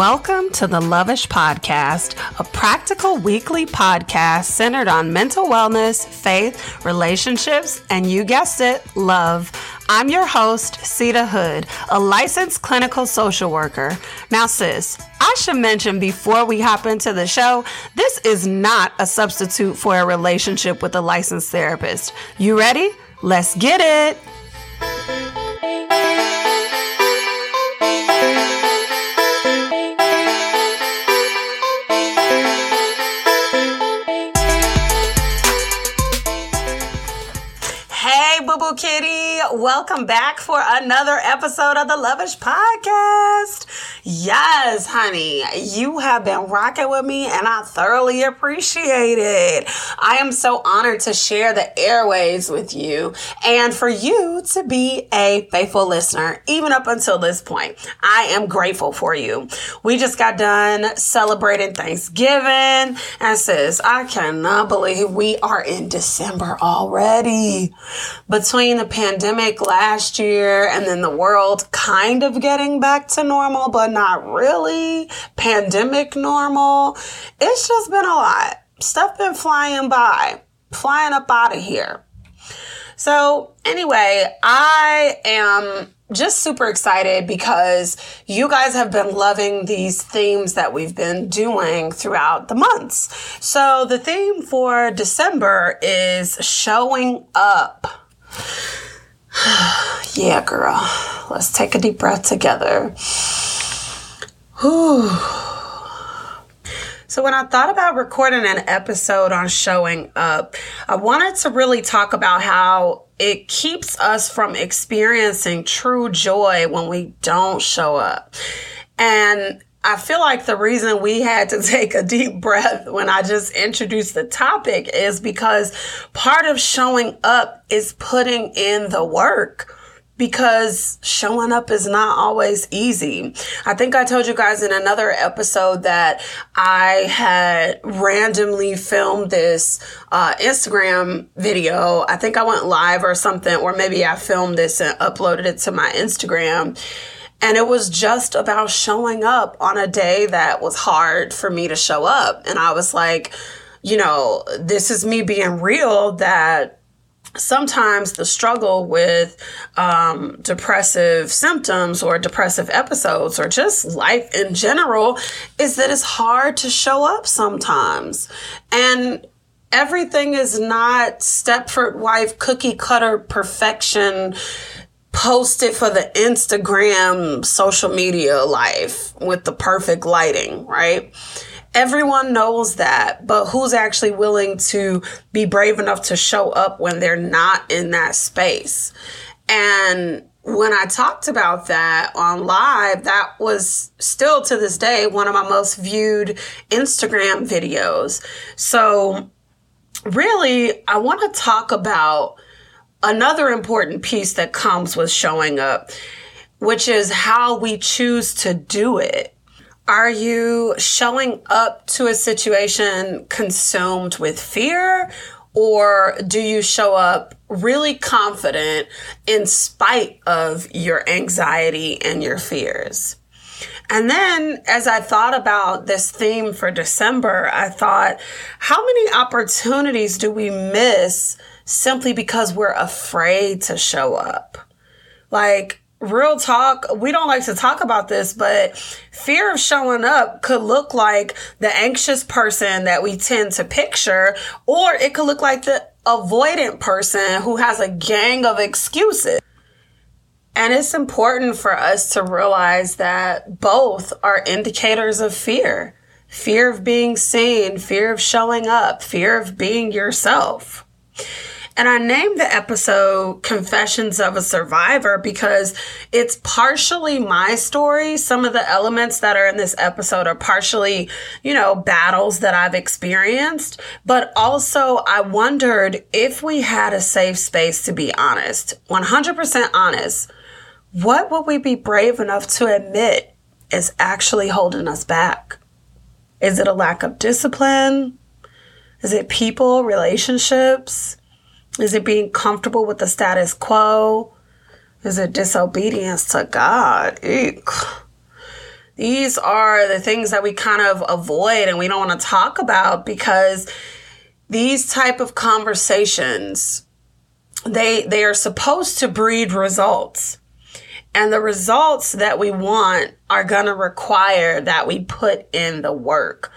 Welcome to the Loveish Podcast, a practical weekly podcast centered on mental wellness, faith, relationships, and you guessed it, love. I'm your host, Seida Hood, a licensed clinical social worker. Now, sis, I should mention before we hop into the show, this is not a substitute for a relationship with a licensed therapist. You ready? Let's get it. Welcome back for another episode of the Loveish Podcast. Yes, honey, you have been rocking with me and I thoroughly appreciate it. I am so honored to share the airways with you and for you to be a faithful listener, even up until this point. I am grateful for you. We just got done celebrating Thanksgiving and sis, I cannot believe we are in December already. Between the pandemic last year and then the world kind of getting back to normal, but not really pandemic normal, it's just been a lot. Stuff been flying by, flying up out of here. So, anyway, I am just super excited because you guys have been loving these themes that we've been doing throughout the months. So, the theme for December is showing up. yeah, girl. Let's take a deep breath together. Whew. So, when I thought about recording an episode on showing up, I wanted to really talk about how it keeps us from experiencing true joy when we don't show up. And I feel like the reason we had to take a deep breath when I just introduced the topic is because part of showing up is putting in the work because showing up is not always easy. I think I told you guys in another episode that I had randomly filmed this uh, Instagram video. I think I went live or something, or maybe I filmed this and uploaded it to my Instagram and it was just about showing up on a day that was hard for me to show up. And I was like, you know, this is me being real that sometimes the struggle with um, depressive symptoms or depressive episodes or just life in general is that it's hard to show up sometimes. And everything is not Stepford wife cookie cutter perfection post it for the Instagram social media life with the perfect lighting, right? Everyone knows that, but who's actually willing to be brave enough to show up when they're not in that space? And when I talked about that on live, that was still to this day one of my most viewed Instagram videos. So, really, I want to talk about another important piece that comes with showing up, which is how we choose to do it. Are you showing up to a situation consumed with fear? Or do you show up really confident in spite of your anxiety and your fears? And then as I thought about this theme for December, I thought, how many opportunities do we miss simply because we're afraid to show up. Like, real talk, we don't like to talk about this, but fear of showing up could look like the anxious person that we tend to picture, or it could look like the avoidant person who has a gang of excuses. And it's important for us to realize that both are indicators of fear fear of being seen, fear of showing up, fear of being yourself. And I named the episode Confessions of a Survivor because it's partially my story. Some of the elements that are in this episode are partially, you know, battles that I've experienced. But also, I wondered if we had a safe space to be honest, 100% honest, what would we be brave enough to admit is actually holding us back? Is it a lack of discipline? Is it people, relationships? Is it being comfortable with the status quo? Is it disobedience to God? Eek. These are the things that we kind of avoid and we don't want to talk about because these type of conversations they they are supposed to breed results. And the results that we want are going to require that we put in the work,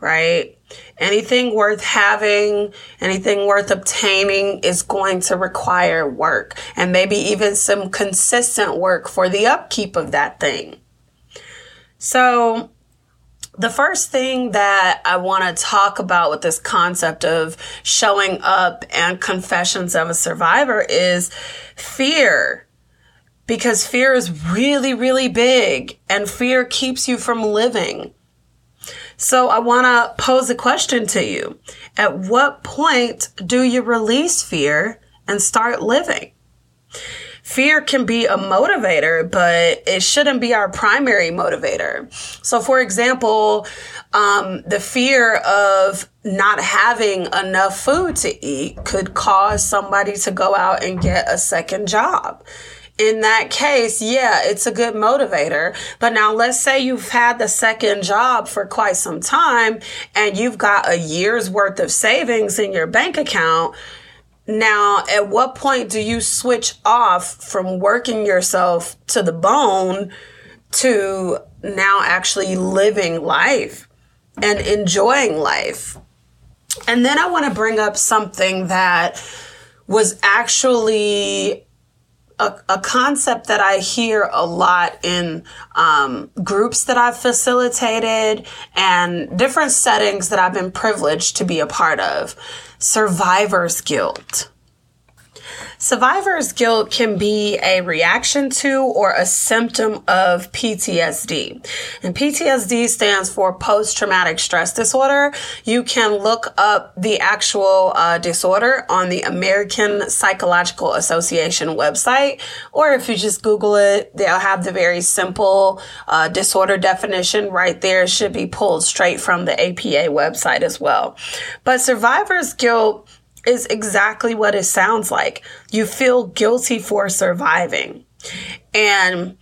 right? Anything worth having, anything worth obtaining is going to require work and maybe even some consistent work for the upkeep of that thing. So, the first thing that I want to talk about with this concept of showing up and confessions of a survivor is fear. Because fear is really, really big and fear keeps you from living. So I want to pose a question to you. At what point do you release fear and start living? Fear can be a motivator, but it shouldn't be our primary motivator. So, for example, um, the fear of not having enough food to eat could cause somebody to go out and get a second job in that case, yeah, it's a good motivator. But now let's say you've had the second job for quite some time and you've got a year's worth of savings in your bank account. Now, at what point do you switch off from working yourself to the bone to now actually living life and enjoying life? And then I want to bring up something that was actually a, a, concept that I hear a lot in um, groups that I've facilitated and different settings that I've been privileged to be a part of survivor's guilt. Survivor's guilt can be a reaction to or a symptom of PTSD. And PTSD stands for post traumatic stress disorder. You can look up the actual uh, disorder on the American Psychological Association website, or if you just Google it, they'll have the very simple uh, disorder definition right there. It should be pulled straight from the APA website as well. But survivor's guilt is exactly what it sounds like. You feel guilty for surviving. And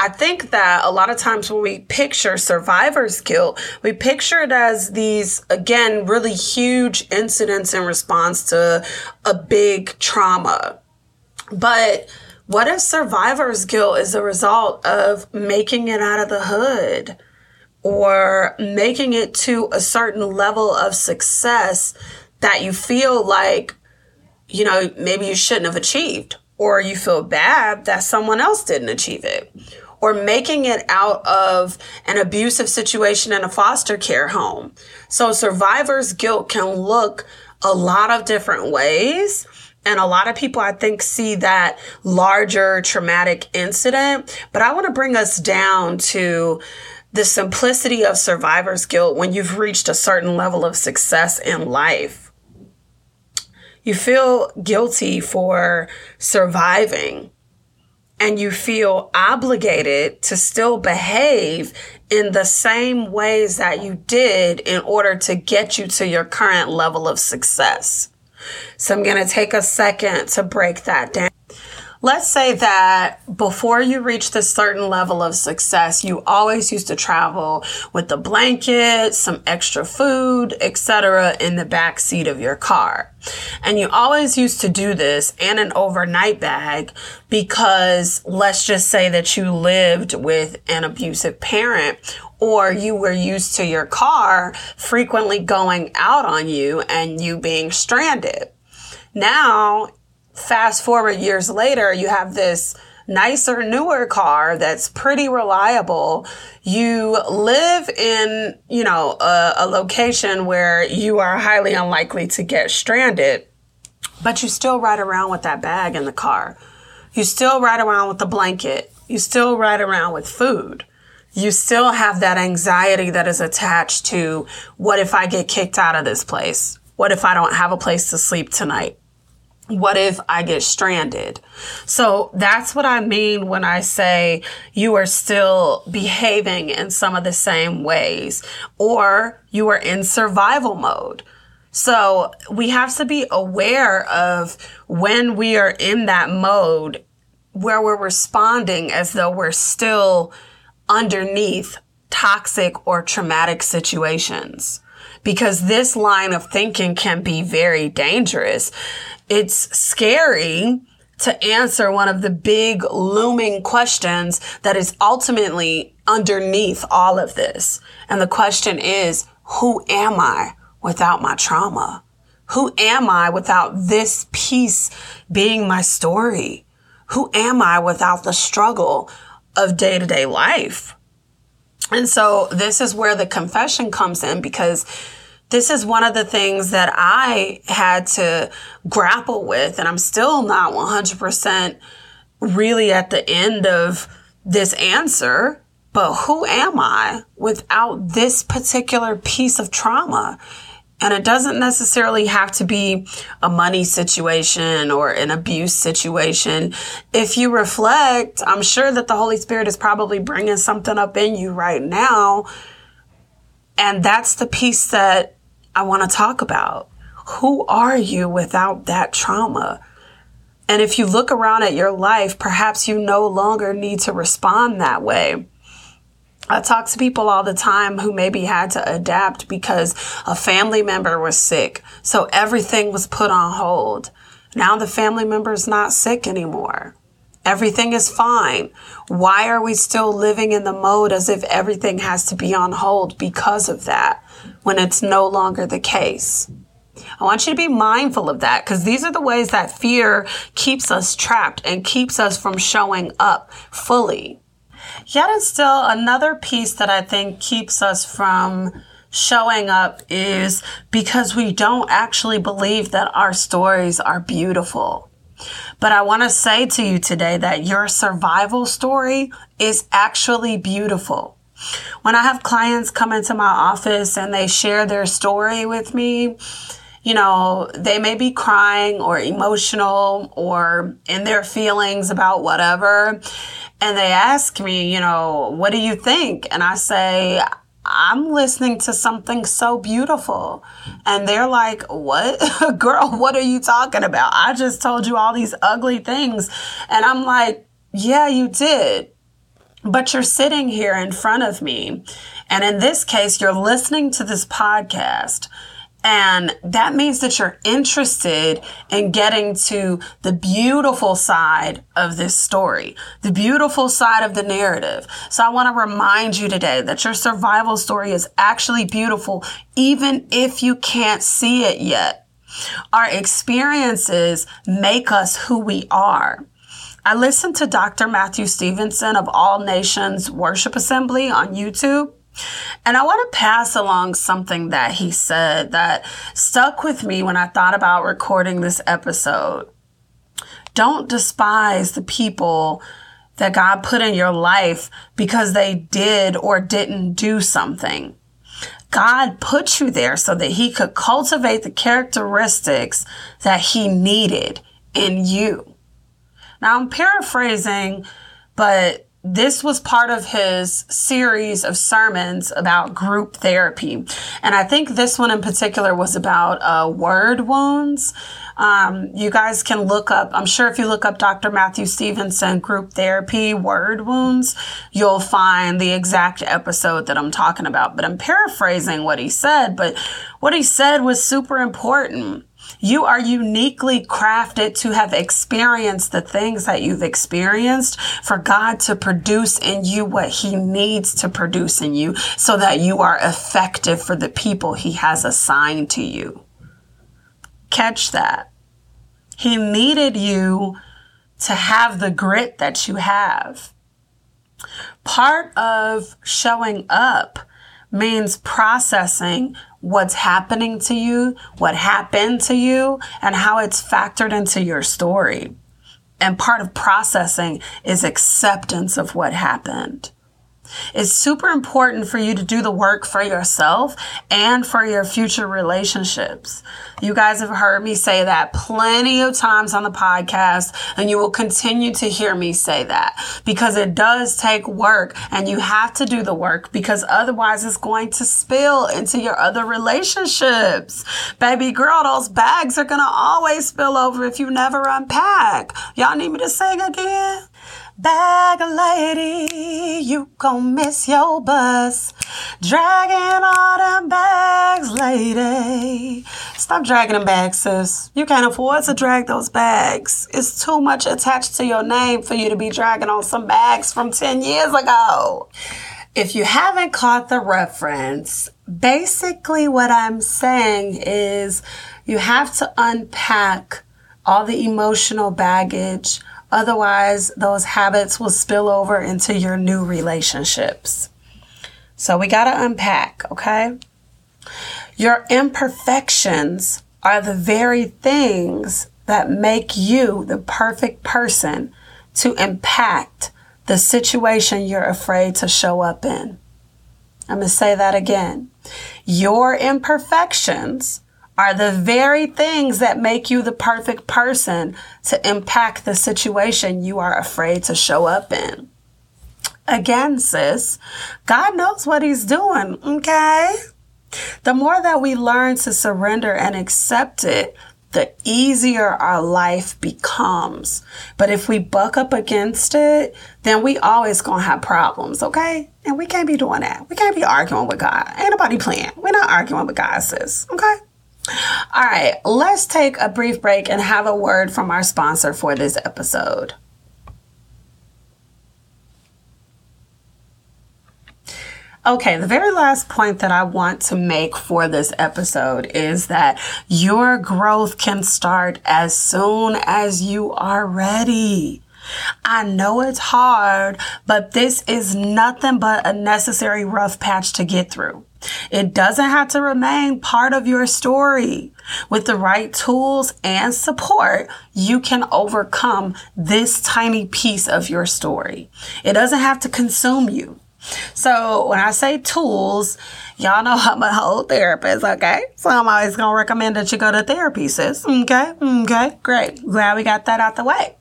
I think that a lot of times when we picture survivor's guilt, we picture it as these, again, really huge incidents in response to a big trauma. But what if survivor's guilt is a result of making it out of the hood or making it to a certain level of success that you feel like, you know, maybe you shouldn't have achieved, or you feel bad that someone else didn't achieve it, or making it out of an abusive situation in a foster care home. So survivor's guilt can look a lot of different ways. And a lot of people, I think, see that larger traumatic incident. But I want to bring us down to the simplicity of survivor's guilt when you've reached a certain level of success in life you feel guilty for surviving and you feel obligated to still behave in the same ways that you did in order to get you to your current level of success. So I'm going to take a second to break that down. Let's say that before you reach this certain level of success, you always used to travel with a blanket, some extra food, etc. in the back seat of your car. And you always used to do this and an overnight bag because let's just say that you lived with an abusive parent or you were used to your car frequently going out on you and you being stranded. Now fast forward years later, you have this nicer, newer car that's pretty reliable. You live in, you know, a, a, location where you are highly unlikely to get stranded, but you still ride around with that bag in the car. You still ride around with the blanket. You still ride around with food. You still have that anxiety that is attached to what if I get kicked out of this place? What if I don't have a place to sleep tonight? What if I get stranded? So that's what I mean when I say you are still behaving in some of the same ways or you are in survival mode. So we have to be aware of when we are in that mode where we're responding as though we're still underneath toxic or traumatic situations. Because this line of thinking can be very dangerous. It's scary to answer one of the big looming questions that is ultimately underneath all of this. And the question is, who am I without my trauma? Who am I without this piece being my story? Who am I without the struggle of day to day life? And so this is where the confession comes in because this is one of the things that I had to grapple with, and I'm still not 100% really at the end of this answer. But who am I without this particular piece of trauma? And it doesn't necessarily have to be a money situation or an abuse situation. If you reflect, I'm sure that the Holy Spirit is probably bringing something up in you right now. And that's the piece that I want to talk about. Who are you without that trauma? And if you look around at your life, perhaps you no longer need to respond that way. I talk to people all the time who maybe had to adapt because a family member was sick. So everything was put on hold. Now the family member is not sick anymore. Everything is fine. Why are we still living in the mode as if everything has to be on hold because of that when it's no longer the case? I want you to be mindful of that because these are the ways that fear keeps us trapped and keeps us from showing up fully. Yet and still, another piece that I think keeps us from showing up is because we don't actually believe that our stories are beautiful. But I want to say to you today that your survival story is actually beautiful. When I have clients come into my office and they share their story with me, you know, they may be crying or emotional or in their feelings about whatever and they ask me, you know, what do you think? And I say, I'm listening to something so beautiful. And they're like, What? Girl, what are you talking about? I just told you all these ugly things. And I'm like, Yeah, you did. But you're sitting here in front of me. And in this case, you're listening to this podcast. And that means that you're interested in getting to the beautiful side of this story, the beautiful side of the narrative. So I want to remind you today that your survival story is actually beautiful, even if you can't see it yet. Our experiences make us who we are. I listened to Dr. Matthew Stevenson of All Nations Worship Assembly on YouTube. And I want to pass along something that he said that stuck with me when I thought about recording this episode. Don't despise the people that God put in your life because they did or didn't do something. God put you there so that he could cultivate the characteristics that he needed in you. Now I'm paraphrasing, but this was part of his series of sermons about group therapy. And I think this one in particular was about uh, word wounds. Um, you guys can look up, I'm sure if you look up Dr. Matthew Stevenson group therapy word wounds, you'll find the exact episode that I'm talking about. But I'm paraphrasing what he said, but what he said was super important. You are uniquely crafted to have experienced the things that you've experienced for God to produce in you what He needs to produce in you so that you are effective for the people He has assigned to you. Catch that. He needed you to have the grit that you have. Part of showing up means processing what's happening to you, what happened to you, and how it's factored into your story. And part of processing is acceptance of what happened. It's super important for you to do the work for yourself and for your future relationships. You guys have heard me say that plenty of times on the podcast, and you will continue to hear me say that because it does take work and you have to do the work because otherwise it's going to spill into your other relationships. Baby girl, those bags are going to always spill over if you never unpack. Y'all need me to sing again? Bag lady, you gon' miss your bus. Dragging all them bags, lady. Stop dragging them bags, sis. You can't afford to drag those bags. It's too much attached to your name for you to be dragging on some bags from 10 years ago. If you haven't caught the reference, basically what I'm saying is you have to unpack all the emotional baggage Otherwise, those habits will spill over into your new relationships. So we got to unpack, okay? Your imperfections are the very things that make you the perfect person to impact the situation you're afraid to show up in. I'm going to say that again. Your imperfections are the very things that make you the perfect person to impact the situation you are afraid to show up in. Again, sis, God knows what He's doing, okay? The more that we learn to surrender and accept it, the easier our life becomes. But if we buck up against it, then we always gonna have problems, okay? And we can't be doing that. We can't be arguing with God. Ain't nobody playing. We're not arguing with God, sis, okay? All right, let's take a brief break and have a word from our sponsor for this episode. Okay, the very last point that I want to make for this episode is that your growth can start as soon as you are ready. I know it's hard, but this is nothing but a necessary rough patch to get through. It doesn't have to remain part of your story. With the right tools and support, you can overcome this tiny piece of your story. It doesn't have to consume you. So when I say tools, y'all know I'm a whole therapist, okay? So I'm always gonna recommend that you go to therapy, sis. Okay, okay, great. Glad we got that out the way.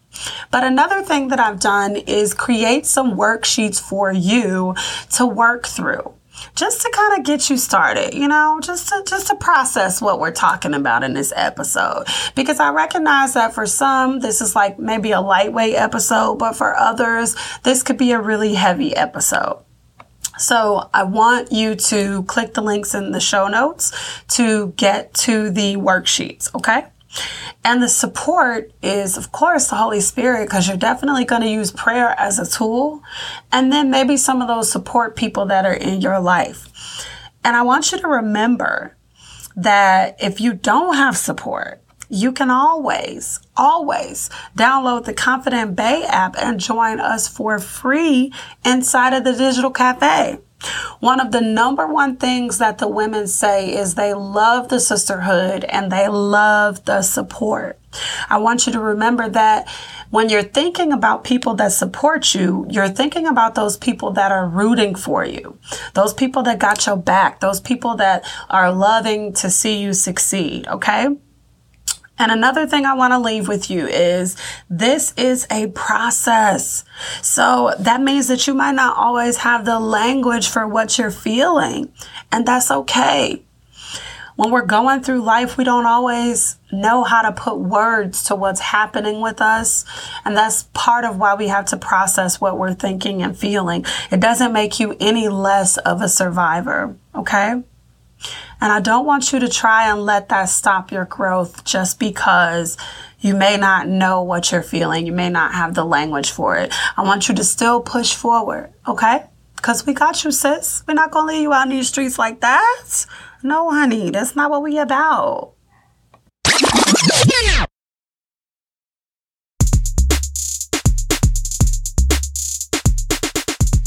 But another thing that I've done is create some worksheets for you to work through just to kind of get you started, you know, just to just to process what we're talking about in this episode. Because I recognize that for some this is like maybe a lightweight episode, but for others this could be a really heavy episode. So I want you to click the links in the show notes to get to the worksheets, okay? And the support is, of course, the Holy Spirit, because you're definitely going to use prayer as a tool. And then maybe some of those support people that are in your life. And I want you to remember that if you don't have support, you can always, always download the Confident Bae app and join us for free inside of the Digital Cafe. One of the number one things that the women say is they love the sisterhood and they love the support. I want you to remember that when you're thinking about people that support you, you're thinking about those people that are rooting for you, those people that got your back, those people that are loving to see you succeed, okay? And another thing I want to leave with you is this is a process. So that means that you might not always have the language for what you're feeling, and that's okay. When we're going through life, we don't always know how to put words to what's happening with us. And that's part of why we have to process what we're thinking and feeling. It doesn't make you any less of a survivor. Okay. And I don't want you to try and let that stop your growth just because you may not know what you're feeling. You may not have the language for it. I want you to still push forward, okay? Because we got you, sis. We're not going to leave you out in these streets like that. No, honey, that's not what we about.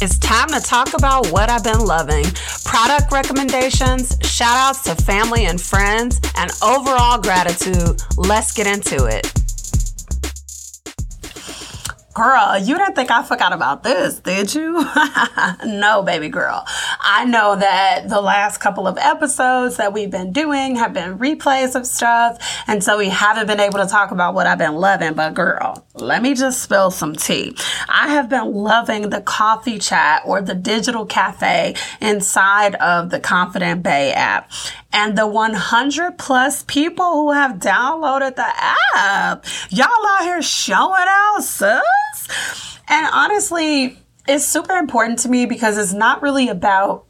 It's time to talk about what I've been loving product recommendations, shout outs to family and friends, and overall gratitude. Let's get into it. Girl, you didn't think I forgot about this, did you? no, baby girl. I know that the last couple of episodes that we've been doing have been replays of stuff, and so we haven't been able to talk about what I've been loving. But, girl, let me just spill some tea. I have been loving the coffee chat or the digital cafe inside of the Confident Bae app and the 100 plus people who have downloaded the app. Y'all out here showing out, sis. And honestly, it's super important to me because it's not really about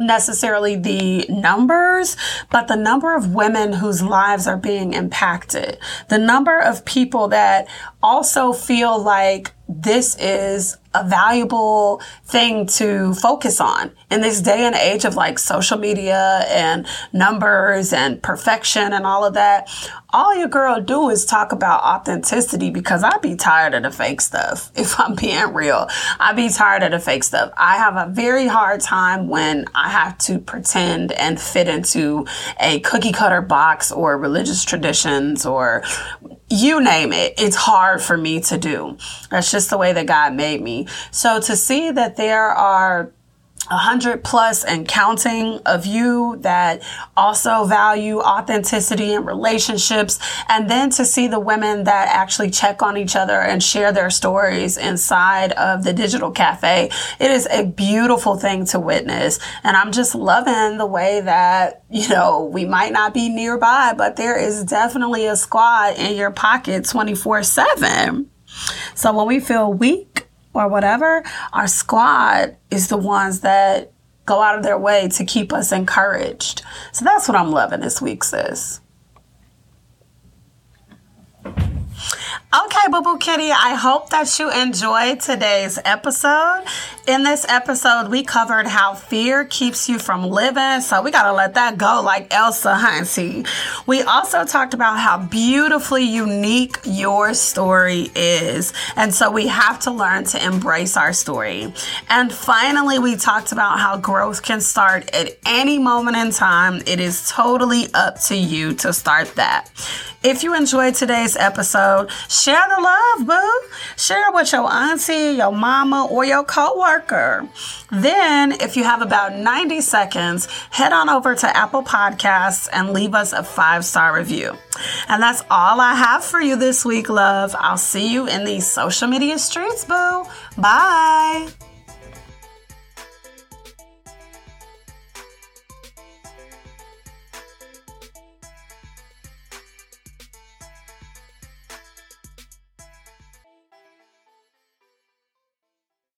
necessarily the numbers, but the number of women whose lives are being impacted. The number of people that also feel like this is a valuable thing to focus on in this day and age of like social media and numbers and perfection and all of that. All your girl do is talk about authenticity because I'd be tired of the fake stuff. If I'm being real, I'd be tired of the fake stuff. I have a very hard time when I have to pretend and fit into a cookie cutter box or religious traditions or you name it, it's hard for me to do. That's just the way that God made me. So to see that there are a hundred plus and counting of you that also value authenticity and relationships. And then to see the women that actually check on each other and share their stories inside of the digital cafe. It is a beautiful thing to witness. And I'm just loving the way that, you know, we might not be nearby, but there is definitely a squad in your pocket 24 seven. So when we feel weak, or whatever, our squad is the ones that go out of their way to keep us encouraged. So that's what I'm loving this week, sis. Okay, Boo Boo Kitty, I hope that you enjoyed today's episode. In this episode, we covered how fear keeps you from living, so we gotta let that go like Elsa Hunty. We also talked about how beautifully unique your story is, and so we have to learn to embrace our story. And finally, we talked about how growth can start at any moment in time. It is totally up to you to start that. If you enjoyed today's episode, share the love, boo. Share it with your auntie, your mama, or your coworker. Then, if you have about 90 seconds, head on over to Apple Podcasts and leave us a five star review. And that's all I have for you this week, love. I'll see you in these social media streets, boo. Bye.